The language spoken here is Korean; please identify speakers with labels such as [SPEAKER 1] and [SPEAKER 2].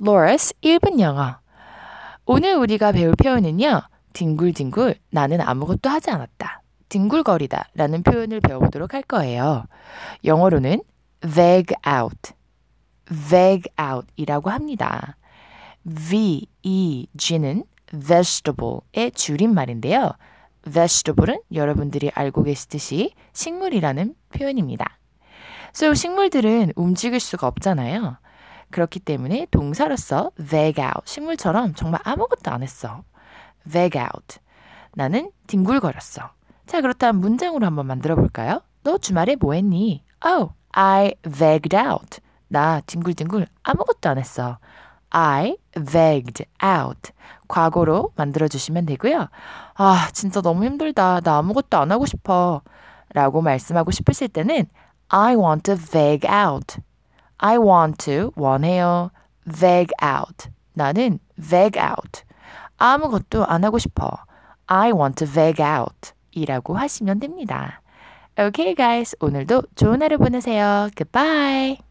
[SPEAKER 1] Laura's 1분 영어. 오늘 우리가 배울 표현은요. 뒹굴뒹굴 나는 아무것도 하지 않았다. 뒹굴거리다 라는 표현을 배워보도록 할 거예요. 영어로는 veg out, veg out 이라고 합니다. V, E, G는 vegetable의 줄임말인데요. vegetable은 여러분들이 알고 계시듯이 식물이라는 표현입니다. So 식물들은 움직일 수가 없잖아요. 그렇기 때문에 동사로서 veg out, 식물처럼 정말 아무것도 안 했어. veg out. 나는 뒹굴거렸어. 자, 그렇다면 문장으로 한번 만들어 볼까요? 너 주말에 뭐 했니? Oh, I vegged out. 나 뒹굴뒹굴 아무것도 안 했어. I vegged out. 과거로 만들어 주시면 되고요. 아, 진짜 너무 힘들다. 나 아무것도 안 하고 싶어. 라고 말씀하고 싶으실 때는 I want to veg out. I want to 원해요. veg out. 나는 veg out. 아무것도 안 하고 싶어. I want to veg out. 이라고 하시면 됩니다. Okay, guys. 오늘도 좋은 하루 보내세요. Goodbye.